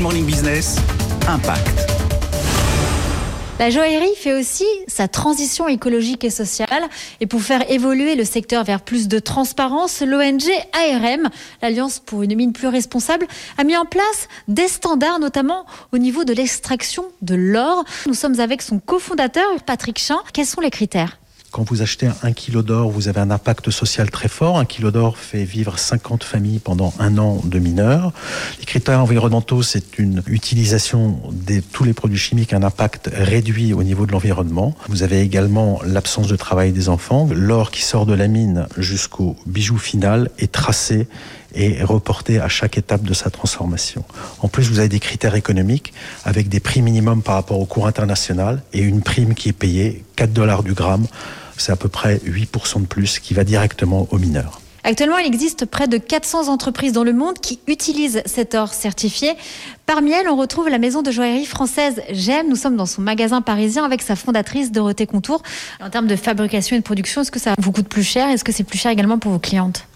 Morning Business, Impact. La joaillerie fait aussi sa transition écologique et sociale. Et pour faire évoluer le secteur vers plus de transparence, l'ONG ARM, l'Alliance pour une mine plus responsable, a mis en place des standards, notamment au niveau de l'extraction de l'or. Nous sommes avec son cofondateur, Patrick Chin. Quels sont les critères? Quand vous achetez un kilo d'or, vous avez un impact social très fort. Un kilo d'or fait vivre 50 familles pendant un an de mineurs. Les critères environnementaux, c'est une utilisation de tous les produits chimiques, un impact réduit au niveau de l'environnement. Vous avez également l'absence de travail des enfants. L'or qui sort de la mine jusqu'au bijou final est tracé et reporté à chaque étape de sa transformation. En plus, vous avez des critères économiques avec des prix minimums par rapport au cours international et une prime qui est payée 4 dollars du gramme c'est à peu près 8% de plus qui va directement aux mineurs. Actuellement, il existe près de 400 entreprises dans le monde qui utilisent cet or certifié. Parmi elles, on retrouve la maison de joaillerie française GEM. Nous sommes dans son magasin parisien avec sa fondatrice Dorothée Contour. En termes de fabrication et de production, est-ce que ça vous coûte plus cher? Est-ce que c'est plus cher également pour vos clientes?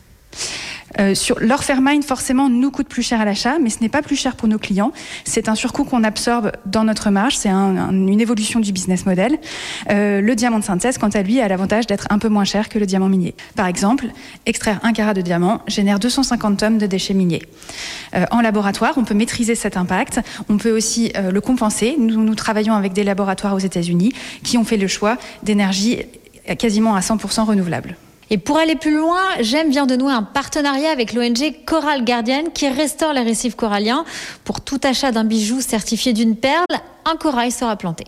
Euh, sur forcément, nous coûte plus cher à l'achat, mais ce n'est pas plus cher pour nos clients. C'est un surcoût qu'on absorbe dans notre marge. C'est une évolution du business model. Euh, le diamant de synthèse, quant à lui, a l'avantage d'être un peu moins cher que le diamant minier. Par exemple, extraire un carat de diamant génère 250 tonnes de déchets miniers. Euh, en laboratoire, on peut maîtriser cet impact. On peut aussi euh, le compenser. Nous, nous travaillons avec des laboratoires aux États-Unis qui ont fait le choix d'énergie quasiment à 100% renouvelable. Et pour aller plus loin, J'aime vient de nouer un partenariat avec l'ONG Coral Guardian qui restaure les récifs coralliens. Pour tout achat d'un bijou certifié d'une perle, un corail sera planté.